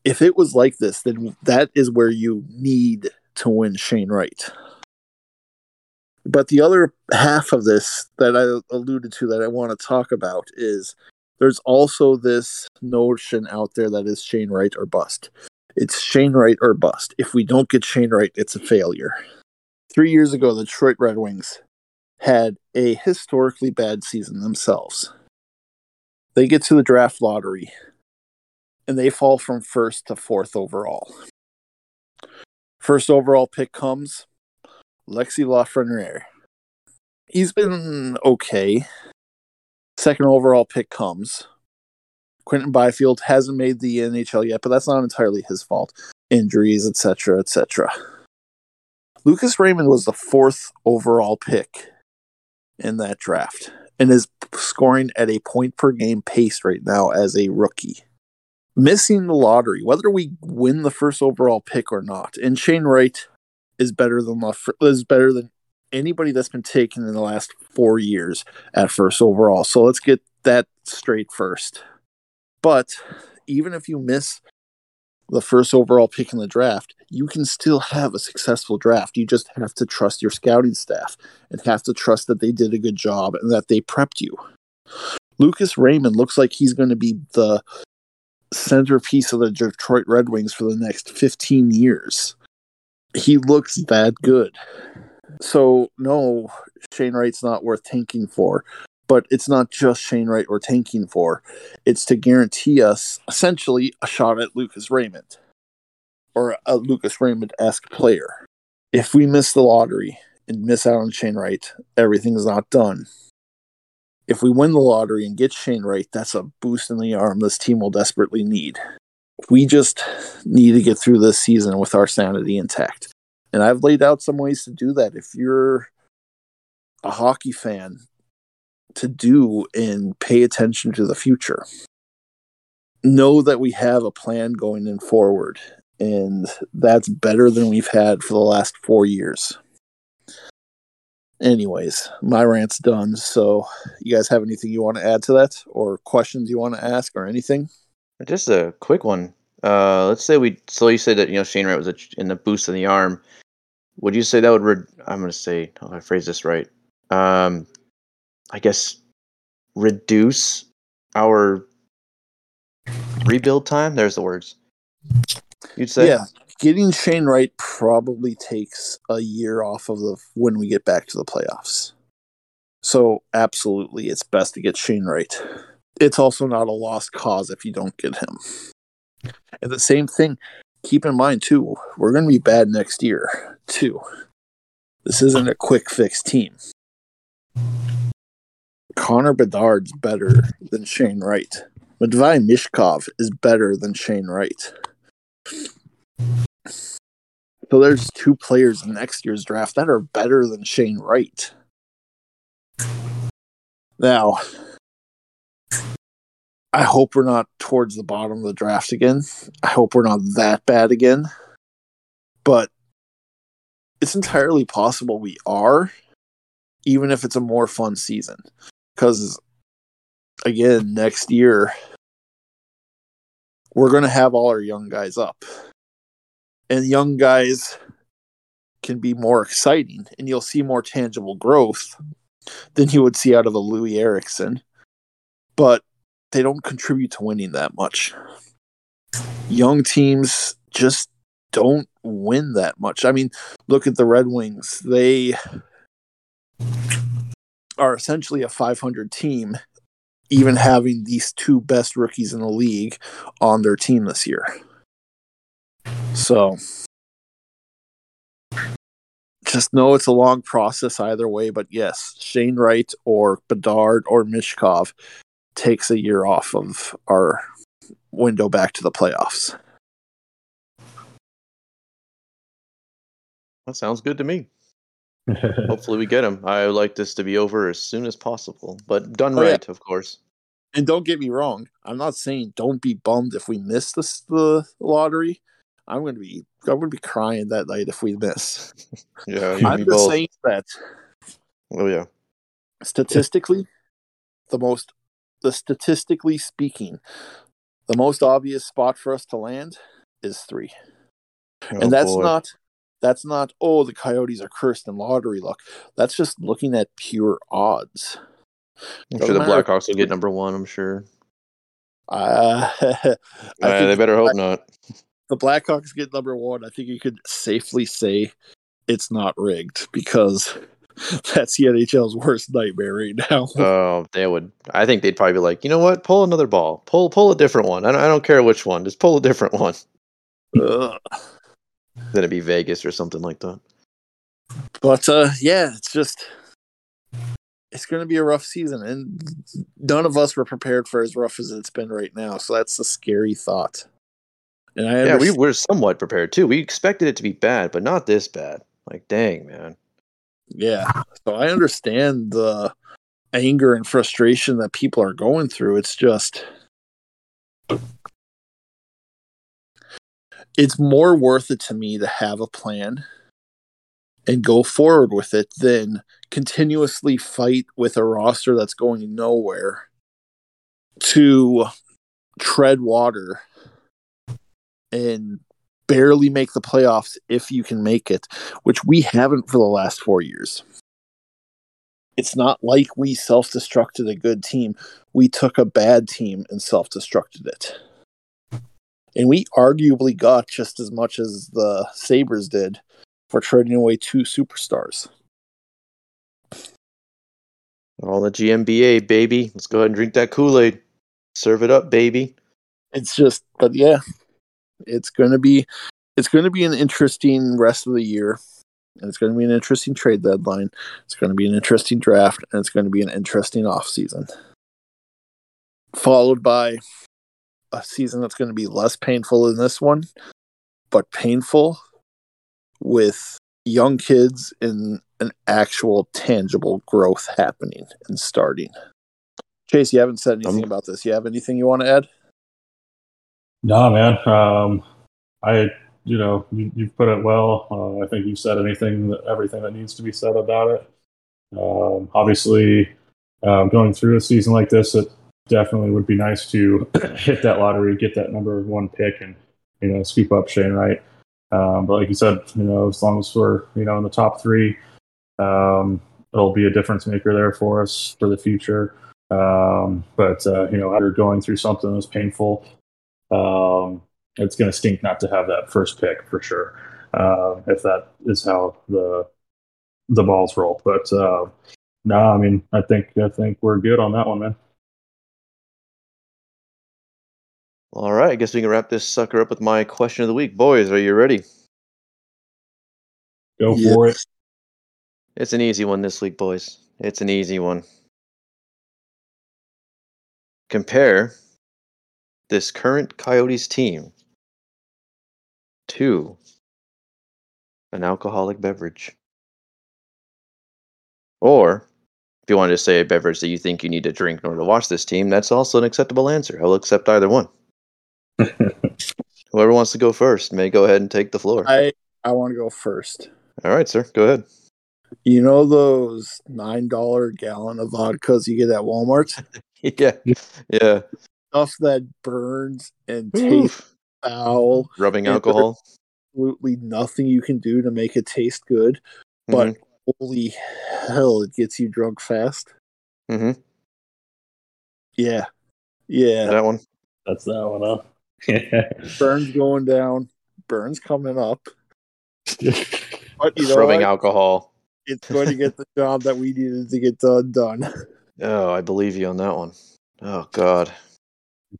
Speaker 2: if it was like this, then that is where you need to win Shane Wright. But the other half of this that I alluded to that I want to talk about is there's also this notion out there that is Shane Wright or bust. It's Shane Wright or bust. If we don't get Shane Wright, it's a failure. Three years ago, the Detroit Red Wings had a historically bad season themselves. They get to the draft lottery and they fall from first to fourth overall. First overall pick comes Lexi Lafreniere. He's been okay second overall pick comes. Quinton Byfield hasn't made the NHL yet, but that's not entirely his fault. Injuries, etc., etc. Lucas Raymond was the fourth overall pick in that draft and is scoring at a point per game pace right now as a rookie. Missing the lottery, whether we win the first overall pick or not, and Shane Wright is better than is better than anybody that's been taken in the last four years at first overall. So let's get that straight first. But even if you miss the first overall pick in the draft, you can still have a successful draft. You just have to trust your scouting staff and have to trust that they did a good job and that they prepped you. Lucas Raymond looks like he's going to be the centerpiece of the Detroit Red Wings for the next 15 years. He looks that good. So no, Shane Wright's not worth tanking for. But it's not just Shane Wright we're tanking for. It's to guarantee us essentially a shot at Lucas Raymond. Or a Lucas Raymond esque player. If we miss the lottery and miss out on Shane Wright, everything's not done. If we win the lottery and get Shane Wright, that's a boost in the arm this team will desperately need. We just need to get through this season with our sanity intact. And I've laid out some ways to do that. If you're a hockey fan, to do and pay attention to the future. Know that we have a plan going in forward, and that's better than we've had for the last four years. Anyways, my rant's done. So, you guys have anything you want to add to that, or questions you want to ask, or anything?
Speaker 1: Just a quick one. Uh, let's say we. So you said that you know Shane Wright was in the boost in the arm would you say that would? Re- I'm going to say, if I phrase this right, um, I guess reduce our rebuild time. There's the words. You'd say,
Speaker 2: yeah. Getting Shane Wright probably takes a year off of the when we get back to the playoffs. So absolutely, it's best to get Shane Wright. It's also not a lost cause if you don't get him. And the same thing, keep in mind too, we're going to be bad next year too. This isn't a quick fix team. Connor Bedard's better than Shane Wright. Matvei Michkov is better than Shane Wright. So there's two players in next year's draft that are better than Shane Wright. Now, I hope we're not towards the bottom of the draft again. I hope we're not that bad again. But it's entirely possible we are, even if it's a more fun season. Because, again, next year, we're going to have all our young guys up. And young guys can be more exciting, and you'll see more tangible growth than you would see out of a Loui Eriksson. But they don't contribute to winning that much. Young teams just don't win that much. I mean, look at the Red Wings. They are essentially a 500 team, even having these two best rookies in the league on their team this year. So, just know it's a long process either way. But yes, Shane Wright or Bedard or Michkov takes a year off of our window back to the playoffs.
Speaker 1: That sounds good to me. *laughs* Hopefully, we get him. I would like this to be over as soon as possible, but done
Speaker 2: Oh, yeah.
Speaker 1: right, of course.
Speaker 2: And don't get me wrong, I'm not saying don't be bummed if we miss this, the lottery. I'm gonna be I'm gonna be crying that night if we miss. *laughs*
Speaker 1: Yeah,
Speaker 2: I'm just
Speaker 1: both.
Speaker 2: saying that
Speaker 1: Oh yeah,
Speaker 2: statistically, the most the statistically speaking, the most obvious spot for us to land is three.
Speaker 1: Oh,
Speaker 2: and that's
Speaker 1: boy.
Speaker 2: not that's not oh the coyotes are cursed in lottery luck. That's just looking at pure odds.
Speaker 1: I'm
Speaker 2: doesn't
Speaker 1: sure the. Blackhawks will get number one. I'm sure.
Speaker 2: Uh, *laughs* I
Speaker 1: Uh,
Speaker 2: think
Speaker 1: they better hope not.
Speaker 2: The Blackhawks get number one, I think you could safely say it's not rigged because *laughs* that's the NHL's worst nightmare right now. *laughs*
Speaker 1: Oh, they would. I think they'd probably be like, you know what? Pull another ball. Pull, pull a different one. I don't, I don't care which one. Just pull a different *laughs* one.
Speaker 2: Ugh.
Speaker 1: Then it'd be Vegas or something like that.
Speaker 2: But uh, yeah, it's just it's going to be a rough season, and none of us were prepared for as rough as it's been right now. So that's a scary thought. And I
Speaker 1: Yeah, we were somewhat prepared too. We expected it to be bad, but not this bad. Like, dang, man.
Speaker 2: Yeah. So I understand the anger and frustration that people are going through. It's just it's more worth it to me to have a plan and go forward with it than continuously fight with a roster that's going nowhere to tread water and barely make the playoffs if you can make it which we haven't for the last four years. It's not like we self destructed a good team. We took a bad team and self destructed it. And we arguably got just as much as the Sabres did for trading away two superstars.
Speaker 1: All the GMBA, baby. Let's go ahead and drink that Kool Aid. Serve it up, baby.
Speaker 2: It's just, but yeah, it's going to be. It's going to be an interesting rest of the year, and it's going to be an interesting trade deadline. It's going to be an interesting draft, and it's going to be an interesting off season. Followed by a season that's going to be less painful than this one, but painful with young kids and an actual tangible growth happening and starting. Chase, you haven't said anything
Speaker 1: Um,
Speaker 2: about this. You have anything you want to add?
Speaker 3: No, man. Um, I, you know, you, you've put it well. Uh, I think you've said anything, everything that needs to be said about it. Um, obviously, um, going through a season like this, it definitely would be nice to *clears throat* hit that lottery, get that number one pick, and you know, scoop up Shane Wright. Um, but like you said, you know, as long as we're you know in the top three, um, it'll be a difference maker there for us for the future. Um, but uh, you know, after going through something that's painful, um, it's going to stink not to have that first pick for sure. Uh, if that is how the the balls roll, but uh, No, I mean, I think I think we're good on that one, man.
Speaker 1: All right, I guess we can wrap this sucker up with my question of the week. Boys, are you ready?
Speaker 3: Go for it.
Speaker 1: It's an easy one this week, boys. It's an easy one. Compare this current Coyotes team to an alcoholic beverage. Or, if you want to say a beverage that you think you need to drink in order to watch this team, that's also an acceptable answer. I'll accept either one. *laughs* Whoever wants to go first may go ahead and take the floor.
Speaker 2: I I want to go first.
Speaker 1: All right, sir. Go ahead.
Speaker 2: You know those nine dollar gallon of vodkas you get at Walmart? *laughs*
Speaker 1: yeah. Yeah.
Speaker 2: Stuff that burns and tastes
Speaker 1: Oof.
Speaker 2: foul.
Speaker 1: Rubbing alcohol.
Speaker 2: Absolutely nothing you can do to make it taste good. But
Speaker 1: Mhm.
Speaker 2: holy hell, it gets you drunk fast.
Speaker 1: Mhm.
Speaker 2: Yeah. Yeah.
Speaker 1: that one.
Speaker 3: That's that one, huh? Yeah. *laughs*
Speaker 2: Burns going down. Burns coming up. *laughs* But you know
Speaker 1: Rubbing
Speaker 2: what?
Speaker 1: alcohol.
Speaker 2: It's going to get the job that we needed to get done done. *laughs*
Speaker 1: Oh, I believe you on that one. Oh God.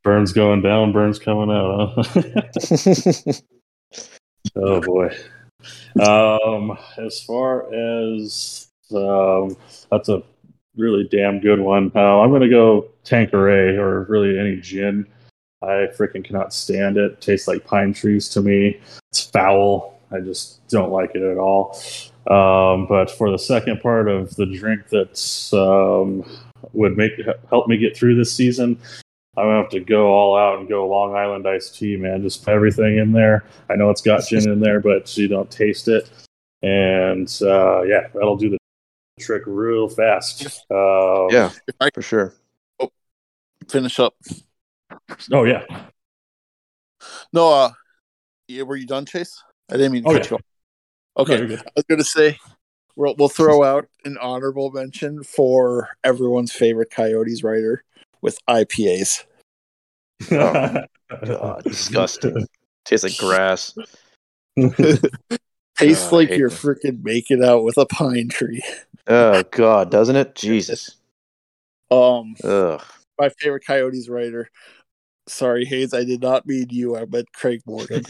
Speaker 3: Burns going down, Burns coming out, huh? *laughs* oh boy. Um, as far as um, that's a really damn good one. Uh, I'm gonna go Tanqueray or really any gin. I freaking cannot stand it. tastes like pine trees to me. It's foul. I just don't like it at all. Um, but for the second part of the drink that um, would make help me get through this season, I'm gonna have to go all out and go Long Island iced tea, man. Just put everything in there. I know it's got gin in there, but you don't taste it. And uh, yeah, that'll do the trick real fast. Uh,
Speaker 1: yeah,
Speaker 2: If I
Speaker 1: for sure.
Speaker 2: Oh, finish up.
Speaker 3: Oh yeah.
Speaker 2: No, uh, yeah, were you done, Chase? I didn't mean to
Speaker 3: Oh,
Speaker 2: cut
Speaker 3: yeah.
Speaker 2: you off. Okay,
Speaker 3: you're.
Speaker 2: I was going to say we'll, we'll throw out an honorable mention for everyone's favorite Coyotes writer with IPAs.
Speaker 1: Oh, *laughs* God, disgusting. *laughs* Tastes like grass. *laughs*
Speaker 2: Tastes
Speaker 1: God,
Speaker 2: like you're
Speaker 1: this.
Speaker 2: freaking making out with a pine tree.
Speaker 1: Oh God, doesn't it? Jesus.
Speaker 2: Um,
Speaker 1: Ugh.
Speaker 2: my favorite Coyotes writer. Sorry, Haynes, I did not mean you. I meant Craig Morgan.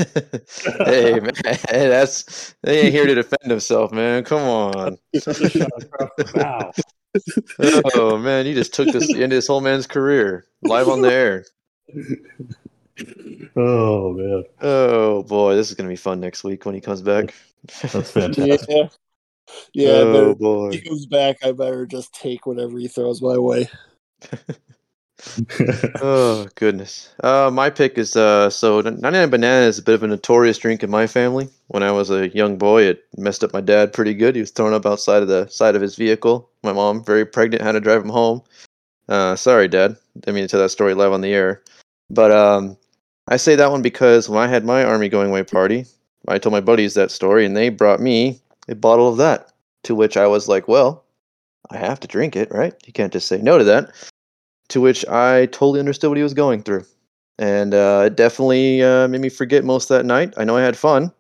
Speaker 1: hey man, hey, that's they ain't here to defend himself, man. Come on.
Speaker 3: wow.
Speaker 1: Oh man, you just took this into this whole man's career live on the air. *laughs*
Speaker 3: Oh man,
Speaker 1: Oh boy, this is gonna be fun next week when he comes back.
Speaker 3: that's *laughs* fantastic.
Speaker 2: yeah, yeah.
Speaker 1: Oh
Speaker 2: better,
Speaker 1: boy.
Speaker 2: he comes back, I better just take whatever he throws my way. *laughs*
Speaker 1: Oh goodness. Uh, my pick is uh, so 99 Banana is a bit of a notorious drink in my family. When I was a young boy, it messed up my dad pretty good. He was thrown up outside of the side of his vehicle. My mom, very pregnant, had to drive him home. Uh, sorry, Dad. Didn't mean to tell that story live on the air. But um, I say that one because when I had my army going away party, I told my buddies that story, and they brought me a bottle of that. To which I was like, "Well, I have to drink it, right? You can't just say no to that." to which I totally understood what he was going through. And uh, it definitely uh, made me forget most that night. I know I had fun.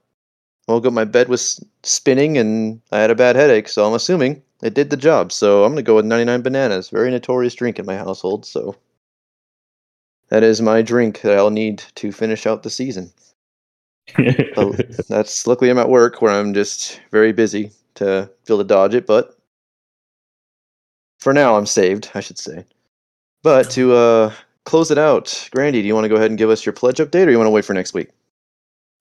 Speaker 1: Woke up, my bed was spinning, and I had a bad headache, so I'm assuming it did the job. So I'm to go with 99 Bananas. Very notorious drink in my household, so that is my drink that I'll need to finish out the season. *laughs* That's luckily I'm at work where I'm just very busy to be able to dodge it, but for now I'm saved, I should say. But to uh, close it out, Grandy, do you want to go ahead and give us your pledge update, or you want to wait for next week?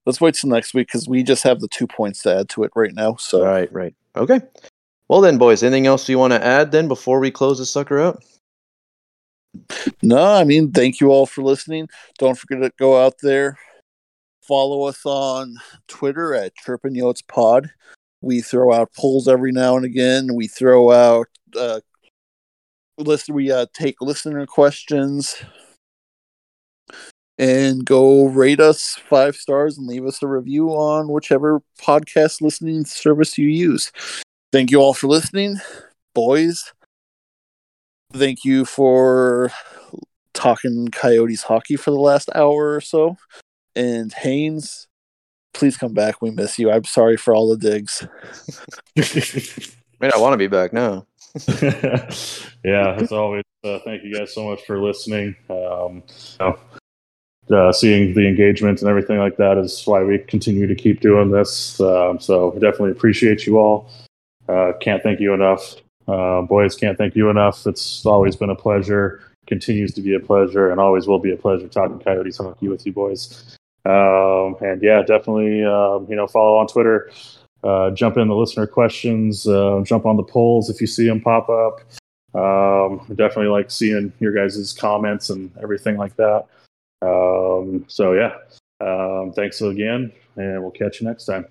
Speaker 2: Let's wait till next week because we just have the two points to add to it right now. So
Speaker 1: Right, right. Okay. Well then, boys, anything else you want to add then before we close this sucker out?
Speaker 2: No, I mean, thank you all for listening. Don't forget to go out there, follow us on Twitter at Chirpin Yotes Pod. We throw out polls every now and again. We throw out uh, listen. We uh, take listener questions and go rate us five stars and leave us a review on whichever podcast listening service you use. Thank you all for listening, boys. Thank you for talking Coyotes hockey for the last hour or so. And Haynes, please come back. We miss you. I'm sorry for all the digs. *laughs*
Speaker 1: I mean, I want to be back now. *laughs*
Speaker 3: yeah, as always, uh, thank you guys so much for listening. Um, you know, uh, seeing the engagement and everything like that is why we continue to keep doing this. Um, so definitely appreciate you all. Uh, can't thank you enough. Uh, boys, can't thank you enough. It's always been a pleasure, continues to be a pleasure, and always will be a pleasure talking Coyotes hockey with you boys. Um, and yeah, definitely, um, you know, follow on Twitter. Uh, jump in the listener questions. Uh, jump on the polls if you see them pop up. Um, definitely like seeing your guys' comments and everything like that. Um, so yeah, um, thanks again, and we'll catch you next time.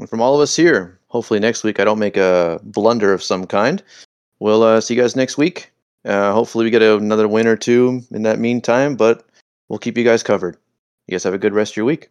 Speaker 1: And from all of us here, hopefully next week I don't make a blunder of some kind. We'll uh, see you guys next week. Uh, hopefully we get another win or two in that meantime, but we'll keep you guys covered. You guys have a good rest of your week.